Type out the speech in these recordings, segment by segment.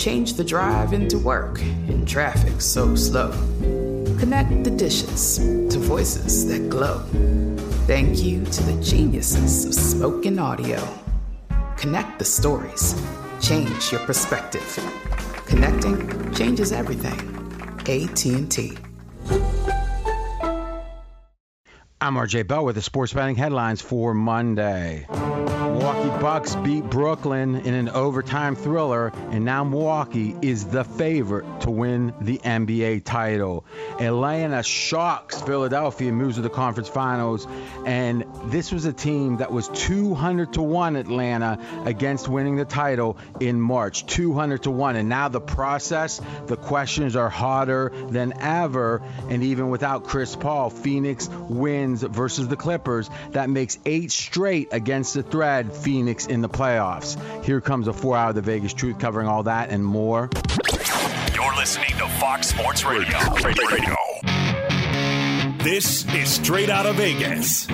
Change the drive into work in traffic so slow. Connect the dishes to voices that glow. Thank you to the geniuses of spoken audio. Connect the stories. Change your perspective. Connecting changes everything. AT&T. I'm RJ Bell with the sports betting headlines for Monday. Milwaukee Bucks beat Brooklyn in an overtime thriller, and now Milwaukee is the favorite to win the NBA title. Atlanta shocks Philadelphia, moves to the conference finals, and this was a team that was 200 to 1 Atlanta against winning the title in March. 200 to 1. And now the process, the questions are harder than ever, and even without Chris Paul, Phoenix wins versus the Clippers. That makes eight straight against the thread Phoenix in the playoffs. Here comes a four hour The Vegas Truth covering all that and more. You're listening to Fox Sports Radio. Radio. This is Straight Out of Vegas.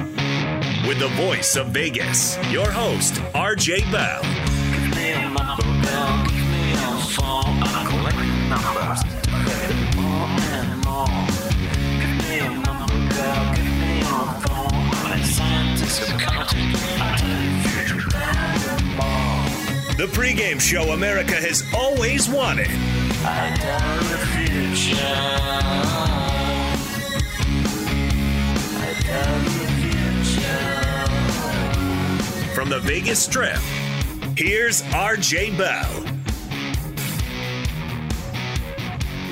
With the voice of Vegas, your host, RJ Bell. The pregame show America has always wanted. From the Vegas Strip, here's RJ Bell.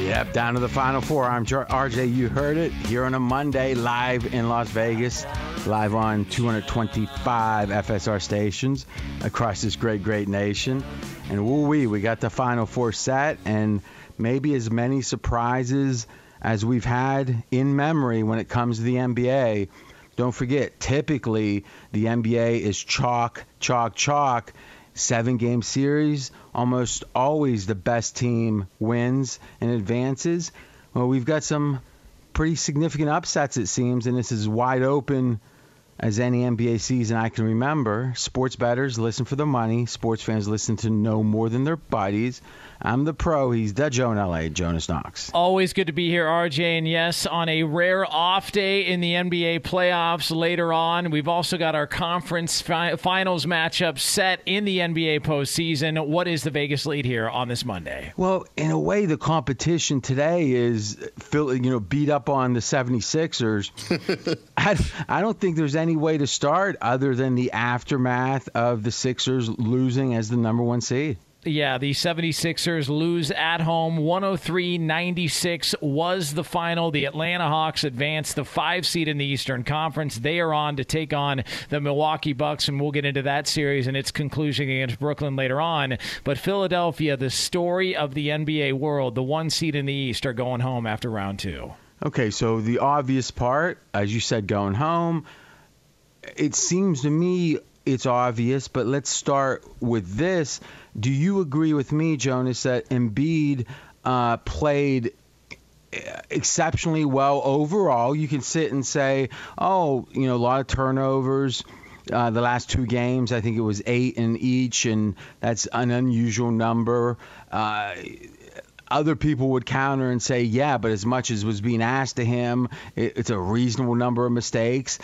Yep, down to the final four. I'm RJ. You heard it here on a Monday, live in Las Vegas, live on 225 FSR stations across this great, great nation. And woo wee, we got the final four set, and maybe as many surprises as we've had in memory when it comes to the NBA. Don't forget, typically the NBA is chalk, chalk, chalk. Seven game series, almost always the best team wins and advances. Well, we've got some pretty significant upsets, it seems, and this is wide open as any NBA season I can remember. Sports bettors listen for the money. Sports fans listen to know more than their buddies. I'm the pro. He's the Joe in LA, Jonas Knox. Always good to be here, RJ. And yes, on a rare off day in the NBA playoffs later on, we've also got our conference fi- finals matchup set in the NBA postseason. What is the Vegas lead here on this Monday? Well, in a way, the competition today is, you know, beat up on the 76ers. I, I don't think there's any way to start other than the aftermath of the Sixers losing as the number one seed. Yeah, the 76ers lose at home 103 96 was the final. The Atlanta Hawks advance the five seed in the Eastern Conference. They are on to take on the Milwaukee Bucks, and we'll get into that series and its conclusion against Brooklyn later on. But Philadelphia, the story of the NBA world, the one seed in the East, are going home after round two. Okay, so the obvious part, as you said, going home, it seems to me it's obvious, but let's start with this. Do you agree with me, Jonas, that Embiid uh, played exceptionally well overall? You can sit and say, oh, you know, a lot of turnovers. Uh, the last two games, I think it was eight in each, and that's an unusual number. Uh, other people would counter and say, yeah, but as much as was being asked of him, it, it's a reasonable number of mistakes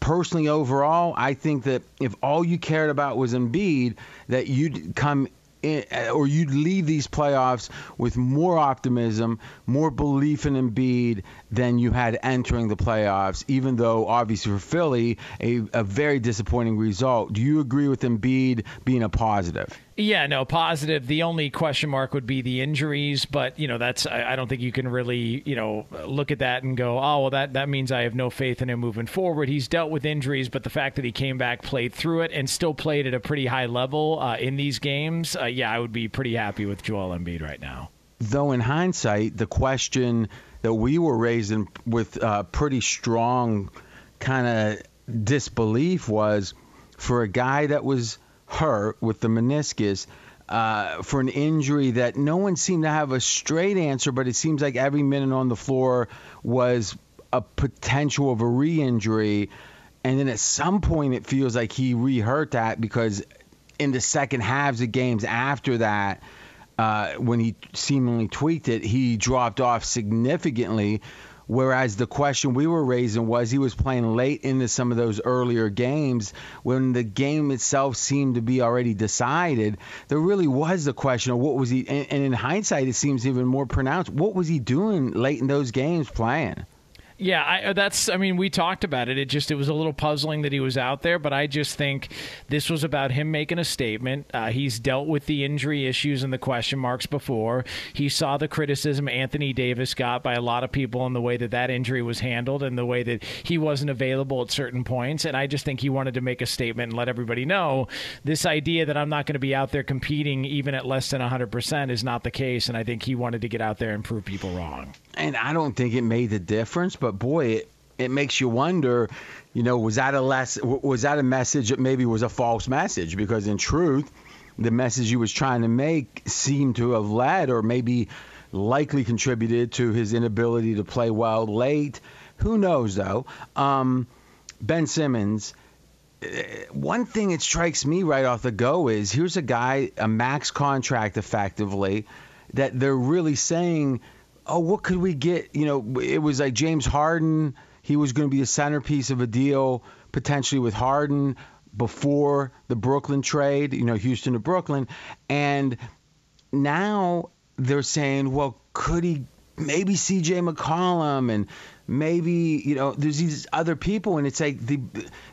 personally, overall, I think that if all you cared about was Embiid, that you'd come in, or you'd leave these playoffs with more optimism, more belief in Embiid than you had entering the playoffs, even though obviously for Philly, a, a very disappointing result. Do you agree with Embiid being a positive? Yeah, no, positive. The only question mark would be the injuries, but you know that's I, I, don't think you can really you know look at that and go, oh well, that that means I have no faith in him moving forward. He's dealt with injuries, but the fact that he came back, played through it, and still played at a pretty high level uh, in these games, uh, yeah, I would be pretty happy with Joel Embiid right now. Though in hindsight, the question that we were raising with uh, pretty strong kind of disbelief was for a guy that was hurt with the meniscus uh, for an injury that no one seemed to have a straight answer, but it seems like every minute on the floor was a potential of a re injury. And then at some point, it feels like he re hurt that because in the second halves of games after that, uh, when he seemingly tweaked it, he dropped off significantly. Whereas the question we were raising was he was playing late into some of those earlier games when the game itself seemed to be already decided. There really was the question of what was he, and, and in hindsight, it seems even more pronounced. What was he doing late in those games playing? Yeah, I, uh, that's. I mean, we talked about it. It just it was a little puzzling that he was out there, but I just think this was about him making a statement. Uh, he's dealt with the injury issues and the question marks before. He saw the criticism Anthony Davis got by a lot of people in the way that that injury was handled and the way that he wasn't available at certain points. And I just think he wanted to make a statement and let everybody know this idea that I'm not going to be out there competing even at less than 100 percent is not the case. And I think he wanted to get out there and prove people wrong. And I don't think it made the difference, but boy, it, it makes you wonder, you know, was that a less was that a message that maybe was a false message? Because in truth, the message he was trying to make seemed to have led or maybe likely contributed to his inability to play well late. Who knows though? Um, ben Simmons. Eh, one thing that strikes me right off the go is here's a guy, a max contract effectively, that they're really saying oh, what could we get? You know, it was like James Harden. He was going to be a centerpiece of a deal potentially with Harden before the Brooklyn trade, you know, Houston to Brooklyn. And now they're saying, well, could he maybe CJ McCollum and maybe, you know, there's these other people. And it's like the,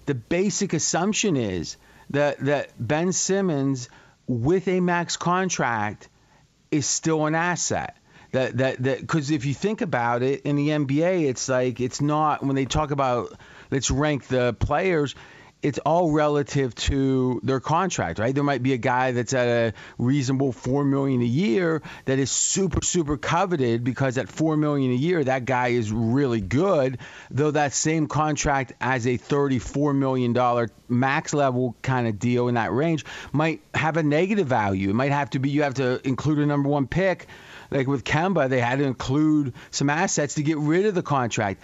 the basic assumption is that, that Ben Simmons with a max contract is still an asset that that that because if you think about it in the NBA, it's like it's not when they talk about let's rank the players. It's all relative to their contract, right? There might be a guy that's at a reasonable four million a year that is super, super coveted because at four million a year, that guy is really good. Though that same contract as a thirty-four million dollar max level kind of deal in that range might have a negative value. It might have to be you have to include a number one pick like with Kemba, they had to include some assets to get rid of the contract.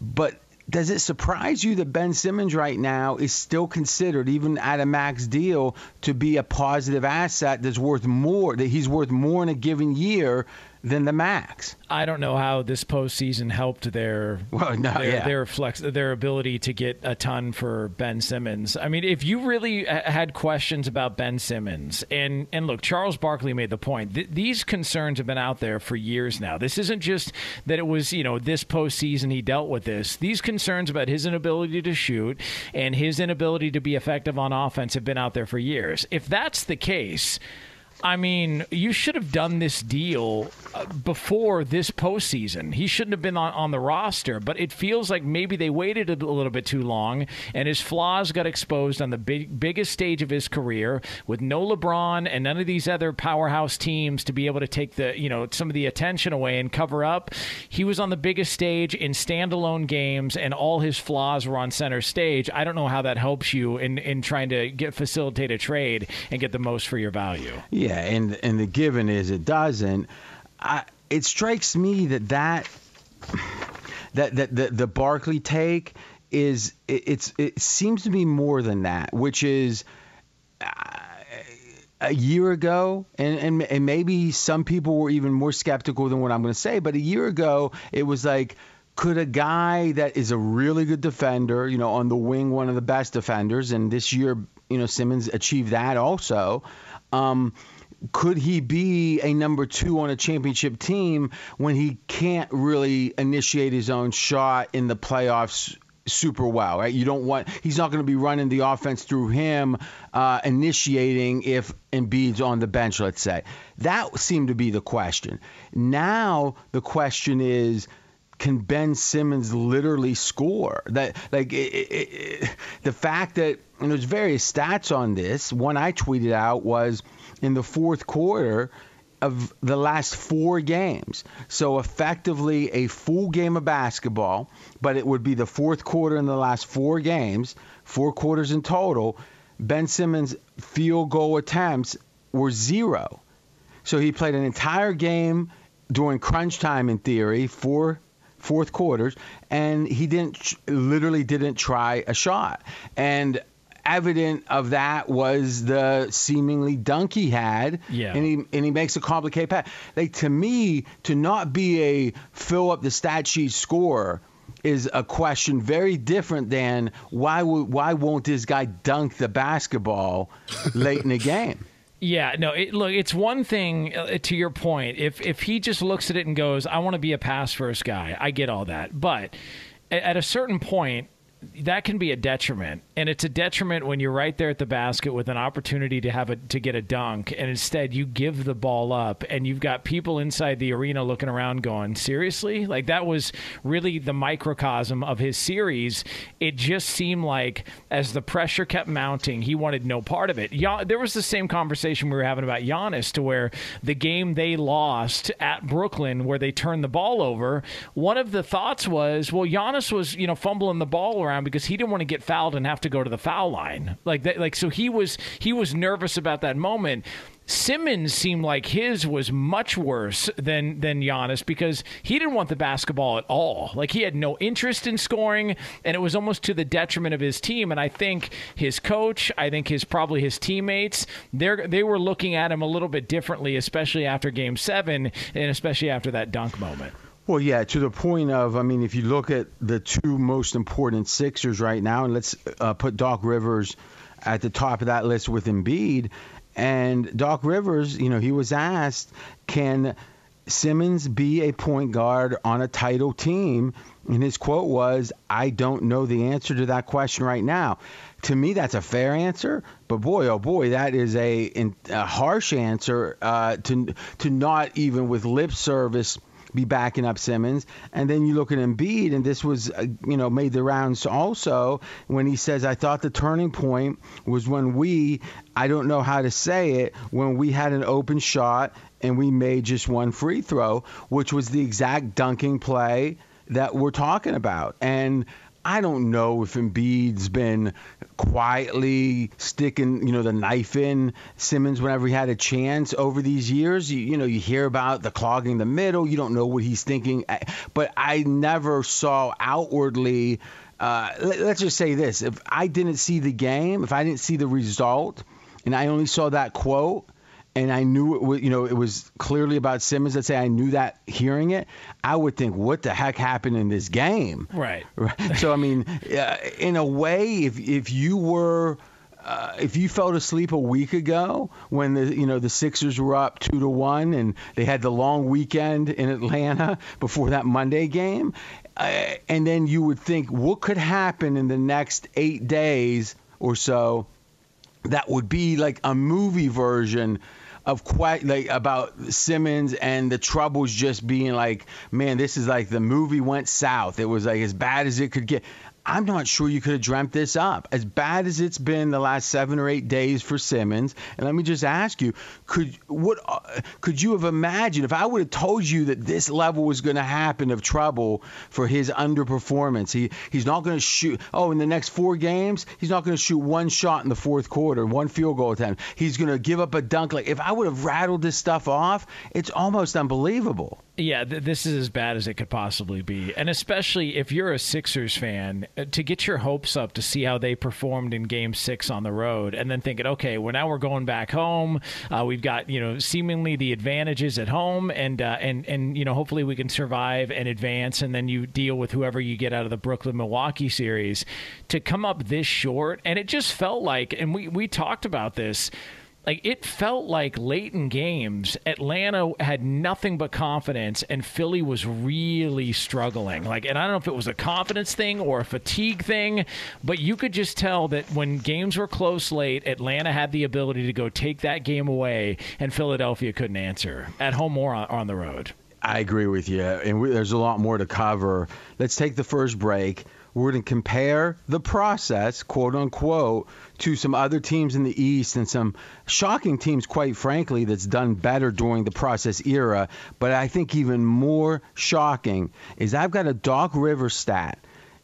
But does it surprise you that Ben Simmons right now is still considered, even at a max deal, to be a positive asset that's worth more, that he's worth more in a given year than the max. I don't know how this postseason helped their well, no, their, yeah. their flex their ability to get a ton for Ben Simmons. I mean, if you really had questions about Ben Simmons, and and look, Charles Barkley made the point. Th- these concerns have been out there for years now. This isn't just that it was you know this postseason he dealt with this. These concerns about his inability to shoot and his inability to be effective on offense have been out there for years. If that's the case I mean, you should have done this deal uh, before this postseason. He shouldn't have been on, on the roster, but it feels like maybe they waited a little bit too long, and his flaws got exposed on the big, biggest stage of his career with no LeBron and none of these other powerhouse teams to be able to take the you know some of the attention away and cover up. He was on the biggest stage in standalone games, and all his flaws were on center stage. I don't know how that helps you in in trying to get facilitate a trade and get the most for your value. Yeah, and and the given is it doesn't. I, it strikes me that that that that the, the Barkley take is it, it's it seems to be more than that, which is. Uh, a year ago, and, and and maybe some people were even more skeptical than what I'm going to say, but a year ago it was like, could a guy that is a really good defender, you know, on the wing, one of the best defenders, and this year, you know, Simmons achieved that also. Um, could he be a number two on a championship team when he can't really initiate his own shot in the playoffs super well, right? You don't want he's not going to be running the offense through him uh, initiating if Embiid's on the bench, let's say. That seemed to be the question. Now the question is can Ben Simmons literally score? That like it, it, it, the fact that and there's various stats on this. One I tweeted out was in the fourth quarter of the last four games. So effectively a full game of basketball, but it would be the fourth quarter in the last four games, four quarters in total. Ben Simmons' field goal attempts were zero. So he played an entire game during crunch time in theory, four fourth quarters, and he didn't literally didn't try a shot. And evident of that was the seemingly dunk he had. Yeah. And he and he makes a complicated pass. Like to me, to not be a fill up the stat sheet scorer is a question very different than why would why won't this guy dunk the basketball late in the game? Yeah, no. It, look, it's one thing uh, to your point. If if he just looks at it and goes, "I want to be a pass first guy," I get all that. But at a certain point, that can be a detriment, and it's a detriment when you're right there at the basket with an opportunity to have a to get a dunk, and instead you give the ball up, and you've got people inside the arena looking around, going, "Seriously?" Like that was really the microcosm of his series. It just seemed like as the pressure kept mounting, he wanted no part of it. Ya- there was the same conversation we were having about Giannis, to where the game they lost at Brooklyn, where they turned the ball over, one of the thoughts was, well, Giannis was you know fumbling the ball around because he didn't want to get fouled and have to go to the foul line. Like that, like so he was he was nervous about that moment. Simmons seemed like his was much worse than than Giannis because he didn't want the basketball at all. Like he had no interest in scoring, and it was almost to the detriment of his team. And I think his coach, I think his probably his teammates, they they were looking at him a little bit differently, especially after Game Seven, and especially after that dunk moment. Well, yeah, to the point of, I mean, if you look at the two most important Sixers right now, and let's uh, put Doc Rivers at the top of that list with Embiid, and Doc Rivers, you know, he was asked, can Simmons be a point guard on a title team? And his quote was, I don't know the answer to that question right now. To me, that's a fair answer, but boy, oh boy, that is a, a harsh answer uh, to to not even with lip service be backing up Simmons. And then you look at Embiid, and this was, uh, you know, made the rounds also when he says, I thought the turning point was when we, I don't know how to say it, when we had an open shot and we made just one free throw, which was the exact dunking play that we're talking about. And I don't know if Embiid's been quietly sticking, you know, the knife in Simmons whenever he had a chance over these years. You, you know, you hear about the clogging the middle. You don't know what he's thinking, but I never saw outwardly. Uh, let, let's just say this: if I didn't see the game, if I didn't see the result, and I only saw that quote, and I knew it was, you know, it was clearly about Simmons. Let's say I knew that hearing it, I would think, what the heck happened in this game? Right. So I mean, uh, in a way, if if you were uh, if you fell asleep a week ago when the you know the Sixers were up two to one and they had the long weekend in Atlanta before that Monday game, uh, and then you would think what could happen in the next eight days or so that would be like a movie version of quite like about Simmons and the troubles just being like, man, this is like the movie went south. It was like as bad as it could get. I'm not sure you could have dreamt this up. As bad as it's been the last seven or eight days for Simmons, and let me just ask you, could what uh, could you have imagined if I would have told you that this level was going to happen of trouble for his underperformance? He he's not going to shoot. Oh, in the next four games, he's not going to shoot one shot in the fourth quarter, one field goal attempt. He's going to give up a dunk. Like if I would have rattled this stuff off, it's almost unbelievable. Yeah, th- this is as bad as it could possibly be. And especially if you're a Sixers fan, to get your hopes up to see how they performed in game six on the road, and then thinking, okay, well, now we're going back home. Uh, we've got, you know, seemingly the advantages at home, and, uh, and, and, you know, hopefully we can survive and advance, and then you deal with whoever you get out of the Brooklyn Milwaukee series. To come up this short, and it just felt like, and we, we talked about this like it felt like late in games atlanta had nothing but confidence and philly was really struggling. Like and i don't know if it was a confidence thing or a fatigue thing but you could just tell that when games were close late atlanta had the ability to go take that game away and philadelphia couldn't answer. At home or on, the road. I agree with you. And we, there's a lot more to cover. Let's take the first break we're going to compare the process, quote unquote, to some other teams in the East and some shocking teams, quite frankly, that's done better during the process era. But I think even more shocking is I've got a Doc Rivers stat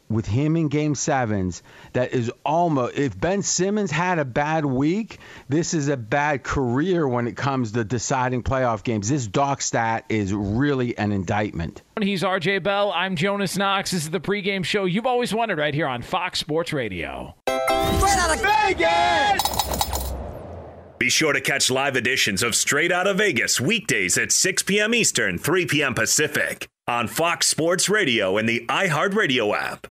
with him in game sevens that is almost if Ben Simmons had a bad week, this is a bad career when it comes to deciding playoff games. This Doc stat is really an indictment. He's RJ Bell. I'm Jonas Knox. This is the pregame show you've always wanted right here on Fox Sports Radio. Straight out of Vegas! Be sure to catch live editions of Straight Out of Vegas weekdays at 6 p.m. Eastern, 3 p.m. Pacific on Fox Sports Radio and the iHeartRadio app.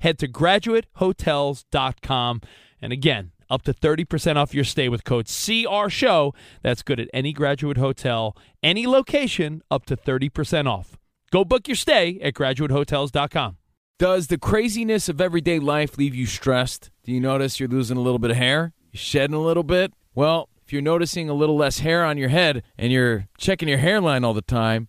Head to graduatehotels.com. And again, up to 30% off your stay with code CR Show. That's good at any graduate hotel, any location, up to 30% off. Go book your stay at graduatehotels.com. Does the craziness of everyday life leave you stressed? Do you notice you're losing a little bit of hair? You're shedding a little bit? Well, if you're noticing a little less hair on your head and you're checking your hairline all the time,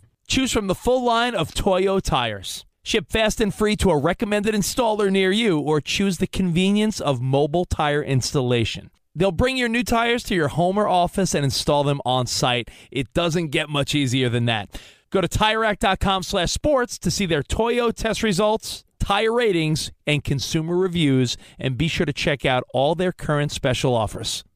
Choose from the full line of Toyo tires. Ship fast and free to a recommended installer near you or choose the convenience of mobile tire installation. They'll bring your new tires to your home or office and install them on site. It doesn't get much easier than that. Go to TireRack.com slash sports to see their Toyo test results tire ratings, and consumer reviews, and be sure to check out all their current special offers.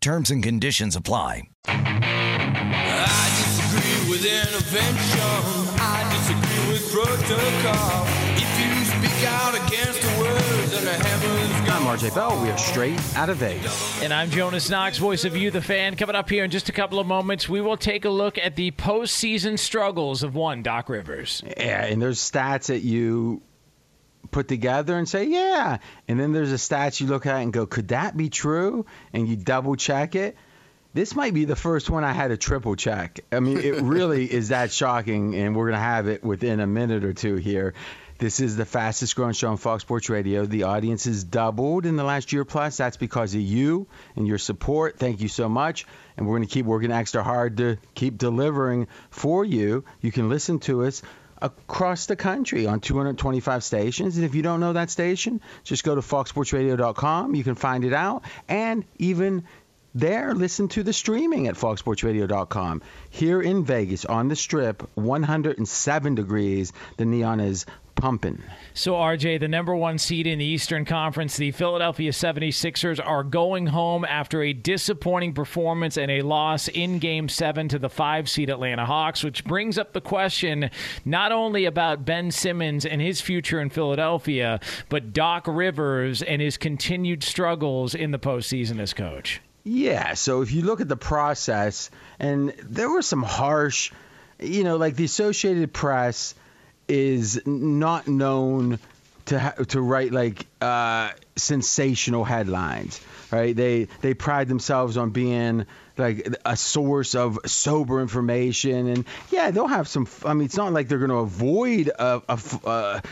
Terms and conditions apply. I disagree with intervention. I disagree with protocol. If you speak out against the words, then the heavens I'm RJ Bell. We are straight out of Vegas. And I'm Jonas Knox, voice of you, the fan. Coming up here in just a couple of moments, we will take a look at the postseason struggles of one Doc Rivers. Yeah, and there's stats that you put together and say, yeah. And then there's a stats you look at and go, could that be true? And you double check it. This might be the first one I had to triple check. I mean, it really is that shocking, and we're going to have it within a minute or two here. This is the fastest growing show on Fox Sports Radio. The audience has doubled in the last year plus. That's because of you and your support. Thank you so much. And we're going to keep working extra hard to keep delivering for you. You can listen to us across the country on 225 stations. And if you don't know that station, just go to foxsportsradio.com. You can find it out. And even there, listen to the streaming at foxsportsradio.com. Here in Vegas, on the strip, 107 degrees. The neon is pumping. So, RJ, the number one seed in the Eastern Conference, the Philadelphia 76ers are going home after a disappointing performance and a loss in Game 7 to the five seed Atlanta Hawks, which brings up the question not only about Ben Simmons and his future in Philadelphia, but Doc Rivers and his continued struggles in the postseason as coach. Yeah, so if you look at the process, and there were some harsh, you know, like the Associated Press is not known to ha- to write like uh, sensational headlines, right? They they pride themselves on being like a source of sober information, and yeah, they'll have some. I mean, it's not like they're going to avoid a. a, a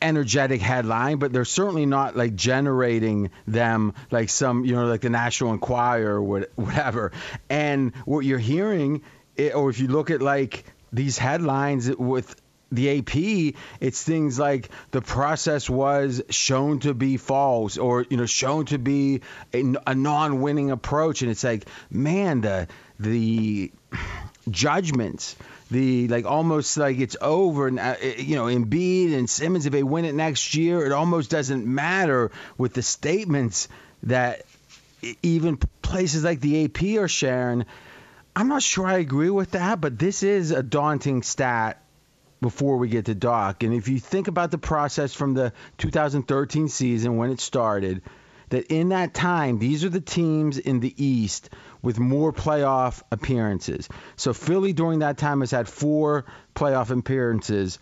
energetic headline, but they're certainly not like generating them like some, you know, like the National Enquirer or whatever. And what you're hearing, or if you look at like these headlines with the AP, it's things like the process was shown to be false or you know shown to be a, a non-winning approach, and it's like, man, the the judgments the like almost like it's over and uh, you know Embiid and Simmons if they win it next year it almost doesn't matter with the statements that even places like the AP are sharing. I'm not sure I agree with that but this is a daunting stat before we get to Doc. And if you think about the process from the 2013 season when it started that in that time these are the teams in the East with more playoff appearances. So Philly during that time has had four playoff appearances.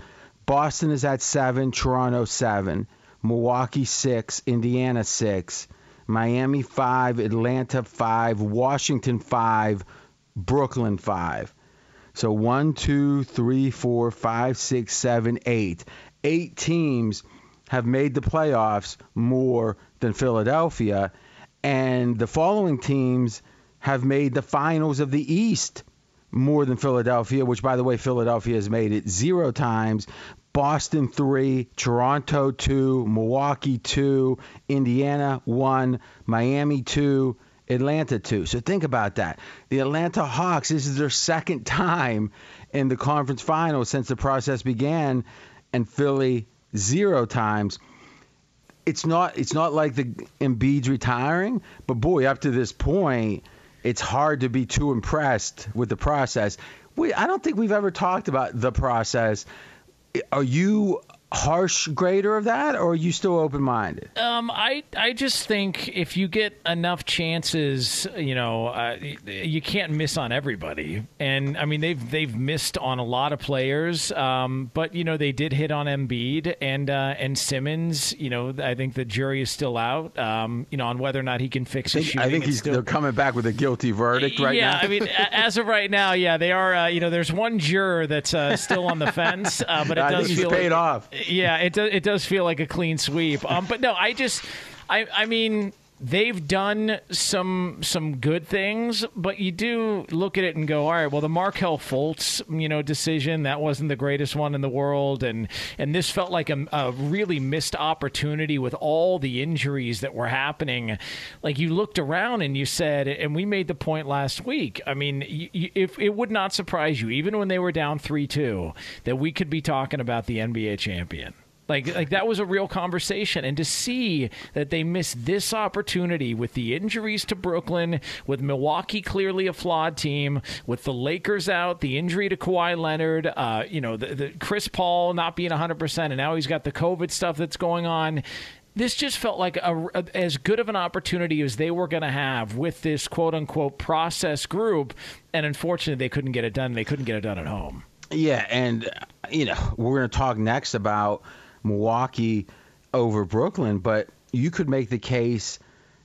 Boston is at seven, Toronto seven, Milwaukee six, Indiana six, Miami five, Atlanta five, Washington five, Brooklyn five. So one, two, three, four, five, six, seven, eight. Eight teams have made the playoffs more than Philadelphia, and the following teams have made the finals of the East more than Philadelphia, which, by the way, Philadelphia has made it zero times. Boston three, Toronto two, Milwaukee two, Indiana one, Miami two, Atlanta two. So think about that. The Atlanta Hawks, this is their second time in the conference finals since the process began, and Philly zero times. It's not it's not like the Embiid's retiring, but boy, up to this point, it's hard to be too impressed with the process. We, I don't think we've ever talked about the process. Are you harsh grader of that, or are you still open minded? Um, I I just think if you get enough chances, you know, uh, you can't miss on everybody. And I mean, they've they've missed on a lot of players, um, but you know they did hit on Embiid and uh, and Simmons. You know, I think the jury is still out. Um, you know, on whether or not he can fix his I think, shooting. I think he's, still- they're coming back with a guilty verdict right yeah, now. I mean, as of right now, yeah, they are. Uh, you know, there's one juror that's uh, still on the fence, uh, but it I does feel paid like, off. Yeah, it does. It does feel like a clean sweep. Um, but no, I just, I, I mean, they've done some some good things, but you do look at it and go, all right, well, the Markelle Fultz, you know, decision that wasn't the greatest one in the world, and and this felt like a, a really missed opportunity with all the injuries that were happening. Like you looked around and you said, and we made the point last week. I mean, you, you, if it would not surprise you, even when they were down three two, that we could be talking about the NBA champion. Like, like that was a real conversation, and to see that they missed this opportunity with the injuries to Brooklyn, with Milwaukee clearly a flawed team, with the Lakers out, the injury to Kawhi Leonard, uh, you know, the, the Chris Paul not being 100, percent and now he's got the COVID stuff that's going on this just felt like a, a, as good of an opportunity as they were going to have with this quote unquote process group. And unfortunately, they couldn't get it done. They couldn't get it done at home. Yeah. And, you know, we're going to talk next about Milwaukee over Brooklyn, but you could make the case,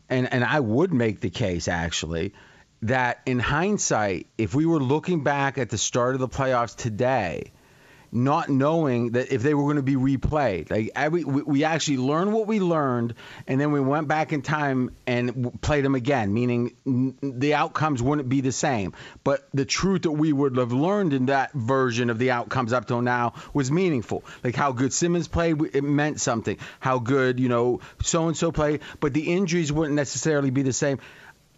and, and I would make the case actually, that in hindsight, if we were looking back at the start of the playoffs today, not knowing that if they were going to be replayed. Like every, we, we actually learned what we learned, and then we went back in time and played them again. Meaning the outcomes wouldn't be the same, but the truth that we would have learned in that version of the outcomes up till now was meaningful. Like how good Simmons played, it meant something. How good you know so and so played, but the injuries wouldn't necessarily be the same.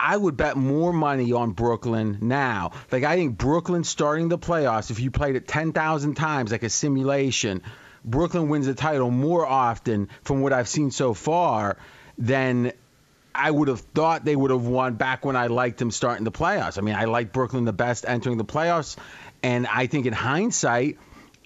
I would bet more money on Brooklyn now. Like I think Brooklyn starting the playoffs, if you played it 10,000 times like a simulation, Brooklyn wins the title more often from what I've seen so far than I would have thought they would have won back when I liked them starting the playoffs. I mean, I like Brooklyn the best entering the playoffs, and I think in hindsight,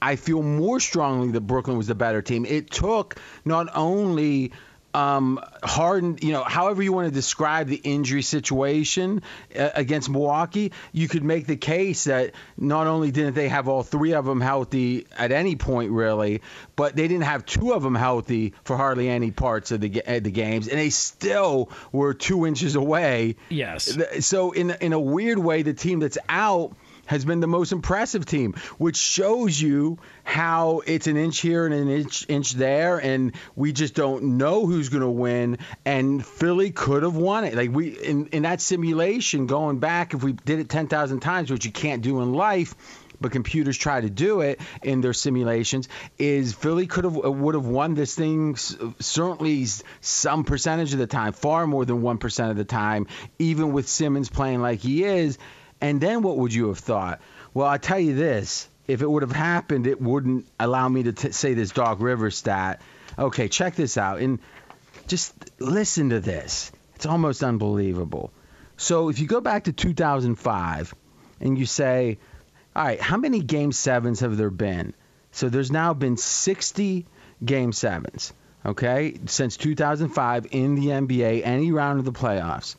I feel more strongly that Brooklyn was the better team. It took not only um, Harden, you know, however you want to describe the injury situation uh, against Milwaukee, you could make the case that not only didn't they have all three of them healthy at any point really, but they didn't have two of them healthy for hardly any parts of the the games, and they still were two inches away. Yes. So in in a weird way, the team that's out has been the most impressive team, which shows you how it's an inch here and an inch inch there, and we just don't know who's going to win. And Philly could have won it. Like we in in that simulation going back, if we did it ten thousand times, which you can't do in life but computers try to do it in their simulations is Philly could have would have won this thing certainly some percentage of the time far more than 1% of the time even with Simmons playing like he is and then what would you have thought? Well, I tell you this: if it would have happened, it wouldn't allow me to t- say this Doc River stat. Okay, check this out, and just listen to this. It's almost unbelievable. So if you go back to 2005 and you say, all right, how many game sevens have there been? So there's now been 60 game sevens, okay, since 2005 in the NBA, any round of the playoffs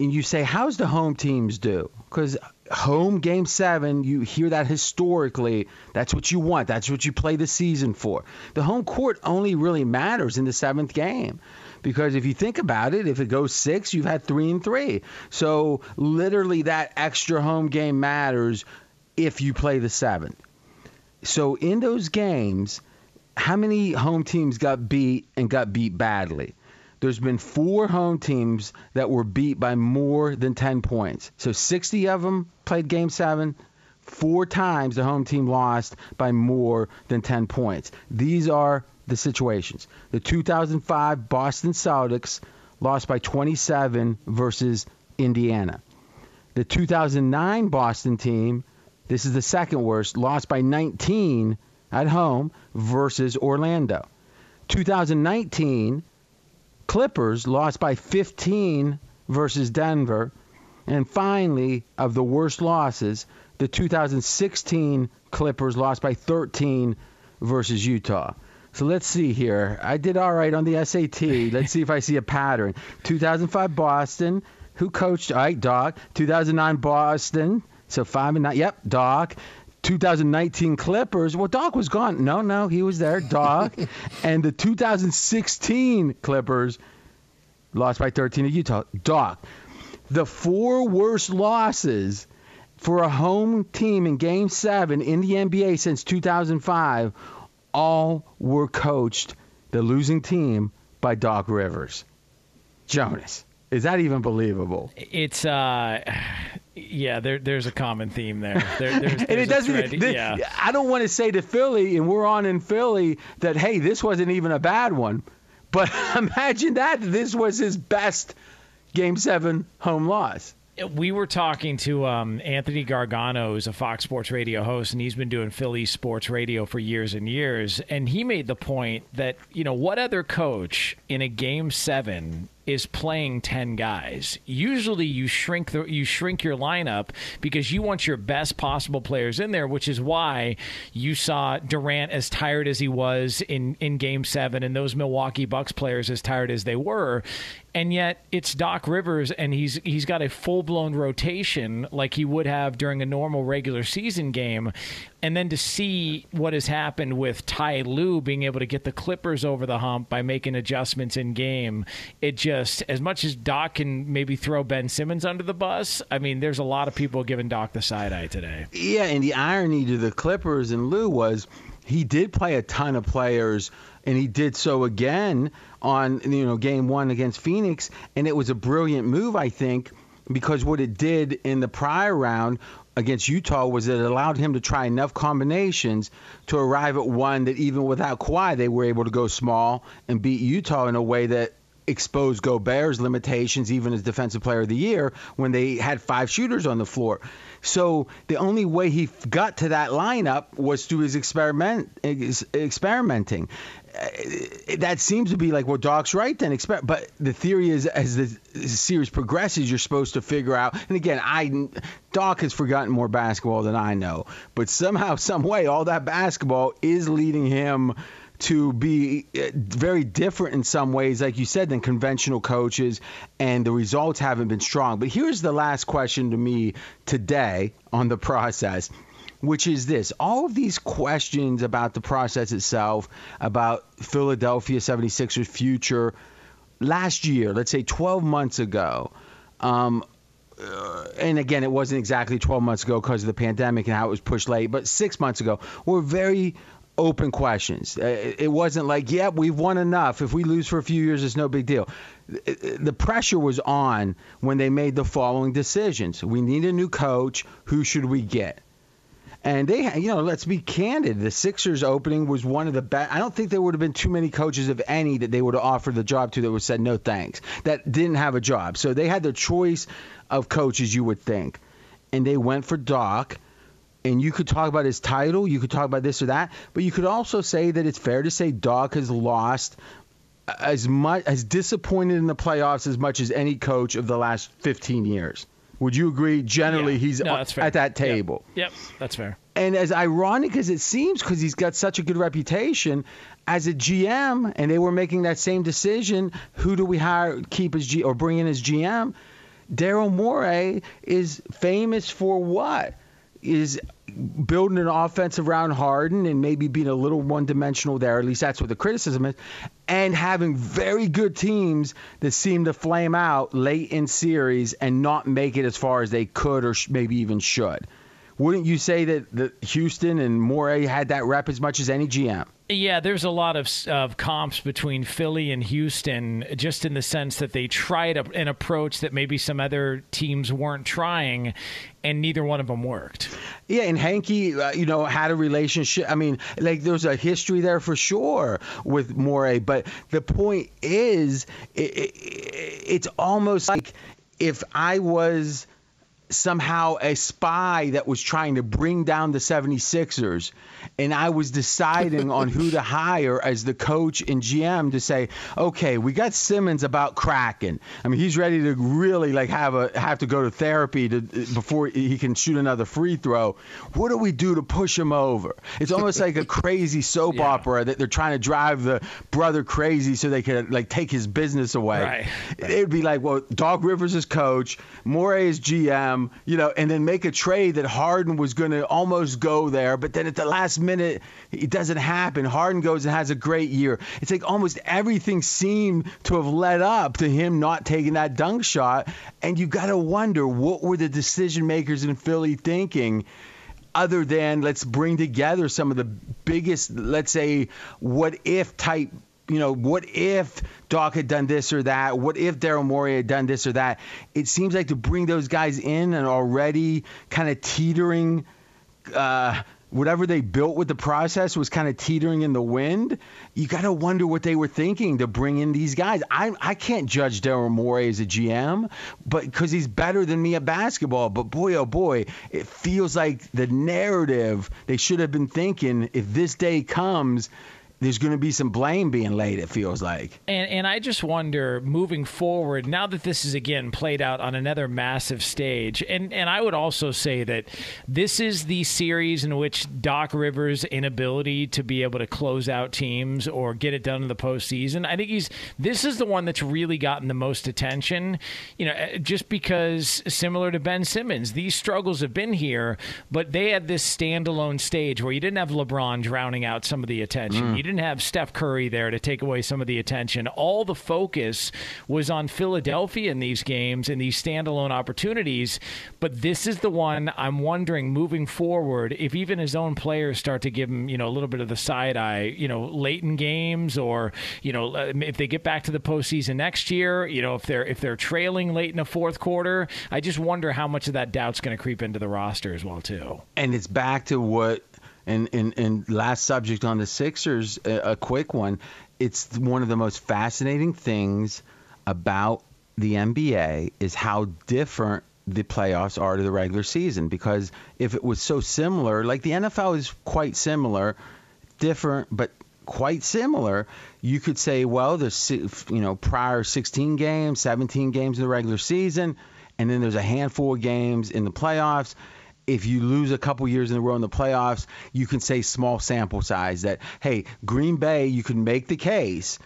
and you say, how's the home teams do? Because home game seven, you hear that historically. That's what you want. That's what you play the season for. The home court only really matters in the seventh game. Because if you think about it, if it goes six, you've had three and three. So literally that extra home game matters if you play the seventh. So in those games, how many home teams got beat and got beat badly? There's been four home teams that were beat by more than 10 points. So 60 of them played game seven. Four times the home team lost by more than 10 points. These are the situations. The 2005 Boston Celtics lost by 27 versus Indiana. The 2009 Boston team, this is the second worst, lost by 19 at home versus Orlando. 2019 Clippers lost by 15 versus Denver. And finally, of the worst losses, the 2016 Clippers lost by 13 versus Utah. So let's see here. I did all right on the SAT. Let's see if I see a pattern. 2005 Boston. Who coached? All right, Doc. 2009 Boston. So five and nine. Yep, Doc. 2019 Clippers. Well, Doc was gone. No, no, he was there, Doc. and the 2016 Clippers lost by 13 to Utah. Doc, the four worst losses for a home team in Game Seven in the NBA since 2005 all were coached, the losing team, by Doc Rivers. Jonas, is that even believable? It's uh, yeah. There, there's a common theme there. there there's, and there's it doesn't. the- yeah. I don't want to say to Philly, and we're on in Philly that hey, this wasn't even a bad one. But imagine that this was his best Game Seven home loss. We were talking to um, Anthony Gargano, who's a Fox Sports Radio host, and he's been doing Philly sports radio for years and years. And he made the point that you know what other coach in a game seven is playing 10 guys. Usually you shrink the you shrink your lineup because you want your best possible players in there, which is why you saw Durant as tired as he was in in game 7 and those Milwaukee Bucks players as tired as they were. And yet it's Doc Rivers and he's he's got a full-blown rotation like he would have during a normal regular season game. And then to see what has happened with Ty Lue being able to get the Clippers over the hump by making adjustments in game, it just, as much as Doc can maybe throw Ben Simmons under the bus, I mean, there's a lot of people giving Doc the side eye today. Yeah, and the irony to the Clippers and Lue was he did play a ton of players, and he did so again on you know game one against Phoenix, and it was a brilliant move, I think, because what it did in the prior round against Utah was it allowed him to try enough combinations to arrive at one that even without Kawhi they were able to go small and beat Utah in a way that exposed Gobert's limitations even as defensive player of the year when they had five shooters on the floor. So the only way he got to that lineup was through his experiment ex- experimenting. Uh, That seems to be like well, Doc's right then. expect but the theory is, as the series progresses, you're supposed to figure out. And again, I Doc has forgotten more basketball than I know, but somehow, some way, all that basketball is leading him to be uh, very different in some ways, like you said, than conventional coaches, and the results haven't been strong. But here's the last question to me today on the process, which is this all of these questions about the process itself, about Philadelphia 76ers' future, last year, let's say 12 months ago, um, uh, and again, it wasn't exactly 12 months ago because of the pandemic and how it was pushed late, but six months ago, were very open questions. Uh, It wasn't like, yeah, we've won enough. If we lose for a few years, it's no big deal. The pressure was on when they made the following decisions. We need a new coach. Who should we get? And they, you know, let's be candid. The Sixers opening was one of the best. I don't think there would have been too many coaches, of any, that they would have offered the job to that would have said no thanks. That didn't have a job. So they had their choice of coaches, you would think, and they went for Doc. And you could talk about his title, you could talk about this or that, but you could also say that it's fair to say Doc has lost as much as disappointed in the playoffs as much as any coach of the last 15 years. Would you agree? Generally, Yeah. he's No, at that Yep. table. Yep, that's fair. And as ironic as it seems, because he's got such a good reputation as a GM, and they were making that same decision: who do we hire, keep as G, or bring in as GM? Daryl Morey is famous for what? Is building an offense around Harden and maybe being a little one-dimensional there. At least that's what the criticism is, and having very good teams that seem to flame out late in series and not make it as far as they could or sh- maybe even should. Wouldn't you say that, that Houston and Morey had that rep as much as any GM? Yeah, there's a lot of, of comps between Philly and Houston, just in the sense that they tried a, an approach that maybe some other teams weren't trying, and neither one of them worked. Yeah, and Hinkie, uh, you know, had a relationship. I mean, like there's a history there for sure with Morey, but the point is, it, it, it's almost like if I was somehow a spy that was trying to bring down the 76ers and I was deciding on who to hire as the coach and GM to say, okay, we got Simmons about cracking. I mean, he's ready to really like have a have to go to therapy to before he can shoot another free throw. What do we do to push him over? It's almost like a crazy soap opera that they're trying to drive the brother crazy so they can like take his business away. Right. It'd be like, well, Doc Rivers is coach, Morey is GM, you know, and then make a trade that Harden was going to almost go there, but then at the last minute it doesn't happen. Harden goes and has a great year. It's like almost everything seemed to have led up to him not taking that dunk shot, and you got to wonder what were the decision makers in Philly thinking. other than let's bring together some of the biggest, let's say, what if type you know, what if Doc had done this or that? What if Daryl Morey had done this or that? It seems like to bring those guys in and already kind of teetering, uh, whatever they built with the process was kind of teetering in the wind. You got to wonder what they were thinking to bring in these guys. I I can't judge Daryl Morey as a GM, but because he's better than me at basketball. But boy, oh boy, it feels like the narrative they should have been thinking if this day comes there's going to be some blame being laid. It feels like. And and I just wonder moving forward now that this is again played out on another massive stage, and and I would also say that this is the series in which Doc Rivers' inability to be able to close out teams or get it done in the postseason. I think he's this is the one that's really gotten the most attention. You know, eh, just because similar to Ben Simmons, these struggles have been here, but they had this standalone stage where you didn't have LeBron drowning out some of the attention. Mm. You didn't have Steph Curry there to take away some of the attention. All the focus was on Philadelphia in these games and these standalone opportunities. But this is the one I'm wondering moving forward if even his own players start to give him, you know, a little bit of the side eye, you know, late in games or, you know, uh, if they get back to the postseason next year, you know, if they're if they're trailing late in the fourth quarter, I just wonder how much of that doubt's going to creep into the roster as well too. And it's back to what and, and, and last subject on the Sixers, a, a quick one. It's one of the most fascinating things about the NBA is how different the playoffs are to the regular season. Because if it was so similar, like the NFL is quite similar, different, but quite similar, you could say, well, there's you know prior 16 games, 17 games in the regular season, and then there's a handful of games in the playoffs if you lose a couple years in a row in the playoffs, you can say small sample size that, hey, Green Bay, you can make the case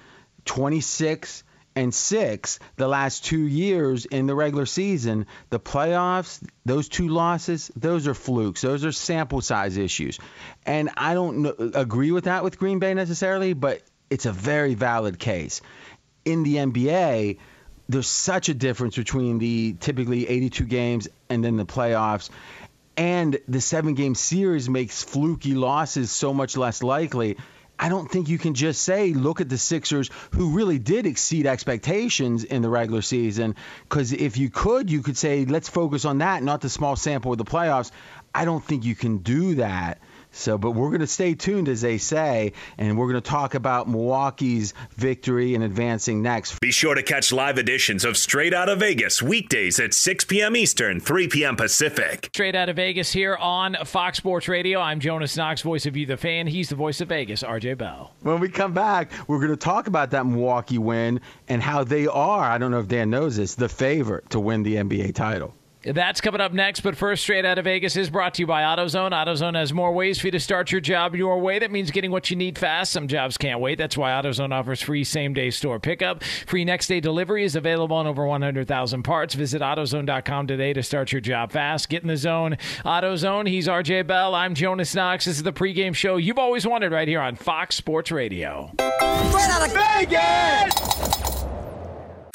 26 and 6 the last two years in the regular season. The playoffs, those two losses, those are flukes. Those are sample size issues. And I don't know, agree with that with Green Bay necessarily, but it's a very valid case. In the NBA, there's such a difference between the typically 82 games and then the playoffs and the seven game series makes fluky losses so much less likely. I don't think you can just say, look at the Sixers who really did exceed expectations in the regular season. Because if you could, you could say, let's focus on that, not the small sample of the playoffs. I don't think you can do that. So, but we're going to stay tuned, as they say, and we're going to talk about Milwaukee's victory and advancing next. Be sure to catch live editions of Straight Out of Vegas weekdays at 6 p.m. Eastern, 3 p.m. Pacific. Straight Out of Vegas here on Fox Sports Radio. I'm Jonas Knox, voice of you, the fan. He's the voice of Vegas, RJ Bell. When we come back, we're going to talk about that Milwaukee win and how they are, I don't know if Dan knows this, the favorite to win the NBA title. That's coming up next, but first, straight out of Vegas is brought to you by AutoZone. AutoZone has more ways for you to start your job your way. That means getting what you need fast. Some jobs can't wait. That's why AutoZone offers free same day store pickup. Free next day delivery is available on over 100,000 parts. Visit AutoZone.com today to start your job fast. Get in the zone. AutoZone, he's RJ Bell. I'm Jonas Knox. This is the pregame show you've always wanted right here on Fox Sports Radio. Straight out of Vegas!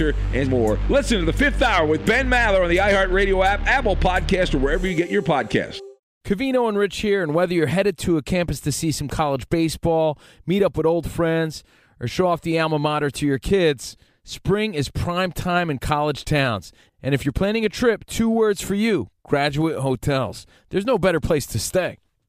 and more. Listen to the fifth hour with Ben Maller on the iHeartRadio app, Apple Podcast, or wherever you get your podcasts. Cavino and Rich here, and whether you're headed to a campus to see some college baseball, meet up with old friends, or show off the alma mater to your kids, spring is prime time in college towns. And if you're planning a trip, two words for you graduate hotels. There's no better place to stay.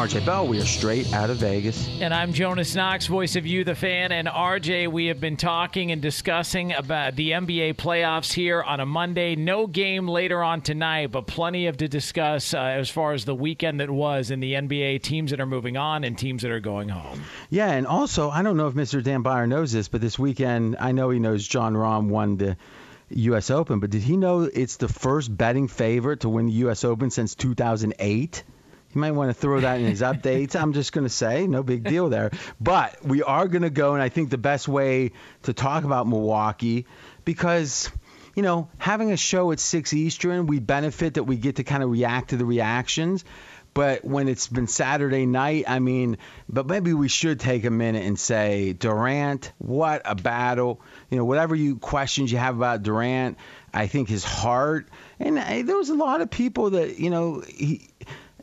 RJ Bell. We are straight out of Vegas. And I'm Jonas Knox, voice of you, the fan. And RJ, we have been talking and discussing about the NBA playoffs here on a Monday. No game later on tonight, but plenty of to discuss uh, as far as the weekend that was in the NBA teams that are moving on and teams that are going home. Yeah, and also, I don't know if Mr. Dan Beyer knows this, but this weekend, I know he knows Jon Rahm won the U.S. Open, but did he know it's the first betting favorite to win the U.S. Open since 2008? You might want to throw that in his updates. I'm just going to say, no big deal there. But we are going to go, and I think the best way to talk about Milwaukee, because, you know, having a show at 6 Eastern, we benefit that we get to kind of react to the reactions. But when it's been Saturday night, I mean, but maybe we should take a minute and say, Durant, what a battle. You know, whatever you questions you have about Durant, I think his heart, and uh, there was a lot of people that, you know, he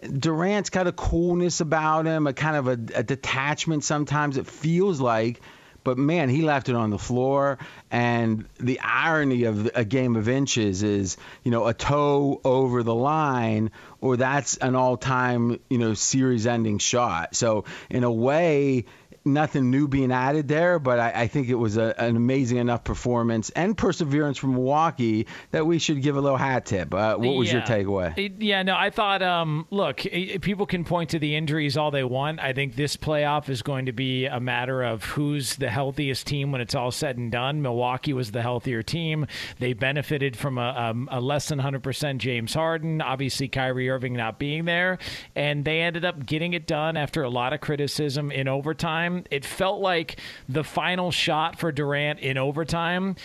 Durant's got a coolness about him, a kind of a, a, detachment sometimes it feels like. But man, he left it on the floor. And the irony of a game of inches is, you know, a toe over the line, or that's an all time, you know, series ending shot. So, in a way, nothing new being added there, but I, I think it was a, an amazing enough performance and perseverance from Milwaukee that we should give a little hat tip. Uh, what was yeah. your takeaway? It, yeah, no, I thought, um, look, it, people can point to the injuries all they want. I think this playoff is going to be a matter of who's the healthiest team when it's all said and done. Milwaukee was the healthier team. They benefited from a, um, a less than 100% James Harden, obviously Kyrie Irving not being there, and they ended up getting it done after a lot of criticism in overtime. It felt like the final shot for Durant in overtime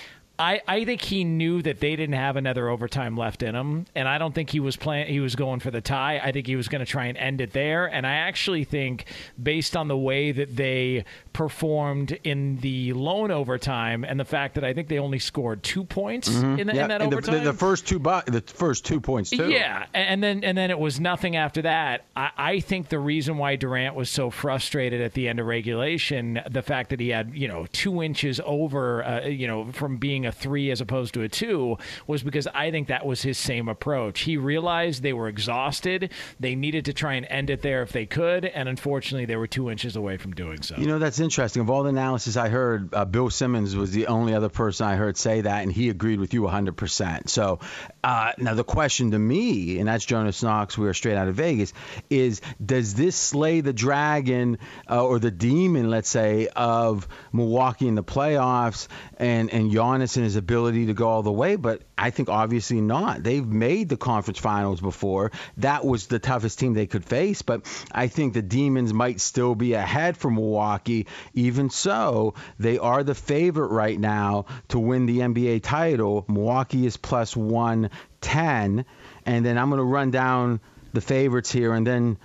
I, I think he knew that they didn't have another overtime left in him, and I don't think he was playing. He was going for the tie. I think he was going to try and end it there. And I actually think, based on the way that they performed in the lone overtime, and the fact that I think they only scored two points Mhm. in, the, Yeah, in that and overtime, The, the first two, bu- the first two points too. yeah, and then and then it was nothing after that. I, I think the reason why Durant was so frustrated at the end of regulation, the fact that he had you know two inches over, uh, you know, from being a three as opposed to a two, was because I think that was his same approach. He realized they were exhausted, they needed to try and end it there if they could, and unfortunately they were two inches away from doing so. You know, that's interesting. Of all the analysis I heard, uh, Bill Simmons was the only other person I heard say that, and he agreed with you 100%. So uh, now the question to me, and that's Jonas Knox, we are straight out of Vegas, is does this slay the dragon uh, or the demon, let's say, of Milwaukee in the playoffs and, and Giannis and his ability to go all the way? But I think obviously not. They've made the conference finals before. That was the toughest team they could face, but I think the Demons might still be ahead for Milwaukee. Even so, they are the favorite right now to win the NBA title. Milwaukee is plus 110. And then I'm going to run down the favorites here, and then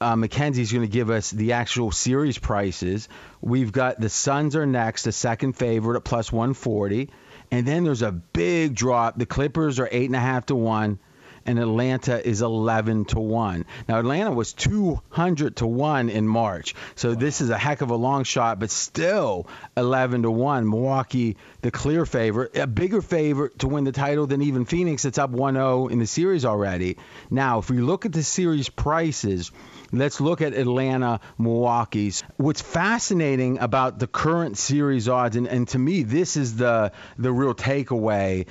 uh, Mackenzie's going to give us the actual series prices. We've got the Suns are next, the second favorite at plus 140. And then there's a big drop. The Clippers are eight and a half to one, and Atlanta is 11 to one. Now Atlanta was 200 to one in March, so this is a heck of a long shot, but still 11 to one. Milwaukee, the clear favorite, a bigger favorite to win the title than even Phoenix. It's up 1-0 in the series already. Now, if we look at the series prices. Let's look at Atlanta, Milwaukee's. What's fascinating about the current series odds, and, and to me, this is the the real takeaway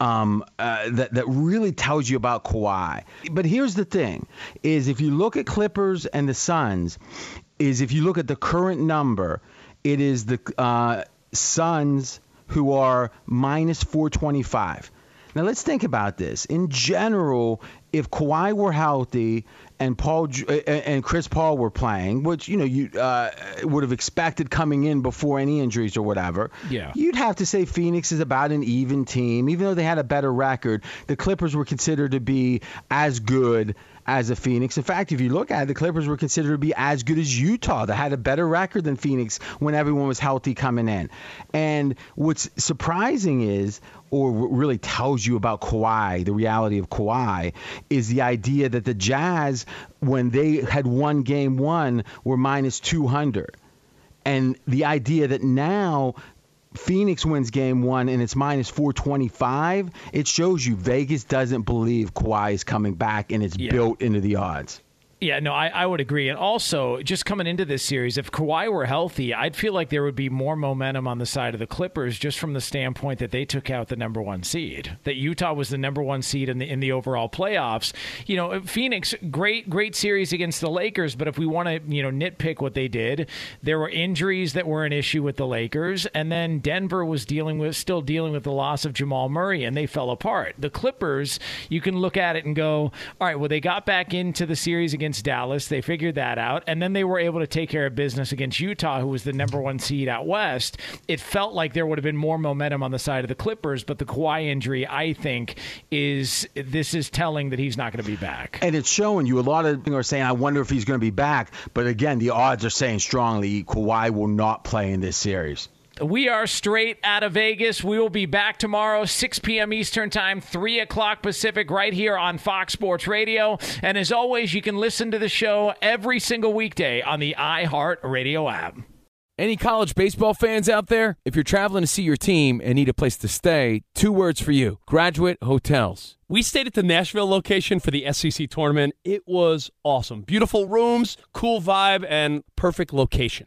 um, uh, that that really tells you about Kawhi. But here's the thing: is if you look at Clippers and the Suns, is if you look at the current number, it is the uh, Suns who are minus 425. Now let's think about this. In general, if Kawhi were healthy and Paul uh, and Chris Paul were playing, which you know you uh, would have expected coming in before any injuries or whatever, Yeah. you'd have to say Phoenix is about an even team. Even though they had a better record, the Clippers were considered to be as good as a Phoenix. In fact, if you look at it, the Clippers were considered to be as good as Utah. They had a better record than Phoenix when everyone was healthy coming in. And what's surprising is, or what really tells you about Kawhi, the reality of Kawhi, is the idea that the Jazz, when they had won game one, were minus 200. And the idea that now Phoenix wins game one and it's minus 425, it shows you Vegas doesn't believe Kawhi is coming back and it's built into the odds. Yeah, no, I, I would agree. And also, just coming into this series, if Kawhi were healthy, I'd feel like there would be more momentum on the side of the Clippers, just from the standpoint that they took out the number one seed. That Utah was the number one seed in the in the overall playoffs. You know, Phoenix, great great series against the Lakers, but if we want to, you know, nitpick what they did, there were injuries that were an issue with the Lakers, and then Denver was dealing with still dealing with the loss of Jamal Murray, and they fell apart. The Clippers, you can look at it and go, all right, well, they got back into the series against Dallas. They figured that out. And then they were able to take care of business against Utah, who was the number one seed out west. It felt like there would have been more momentum on the side of the Clippers, but the Kawhi injury, I think, is this is telling that he's not going to be back. And it's showing you a lot of people are saying, I wonder if he's going to be back. But again, the odds are saying strongly Kawhi will not play in this series. We are straight out of Vegas. We will be back tomorrow, 6 p.m. Eastern Time, 3 o'clock Pacific, right here on Fox Sports Radio. And as always, you can listen to the show every single weekday on the iHeart Radio app. Any college baseball fans out there? If you're traveling to see your team and need a place to stay, two words for you Graduate Hotels. We stayed at the Nashville location for the SEC tournament. It was awesome. Beautiful rooms, cool vibe, and perfect location.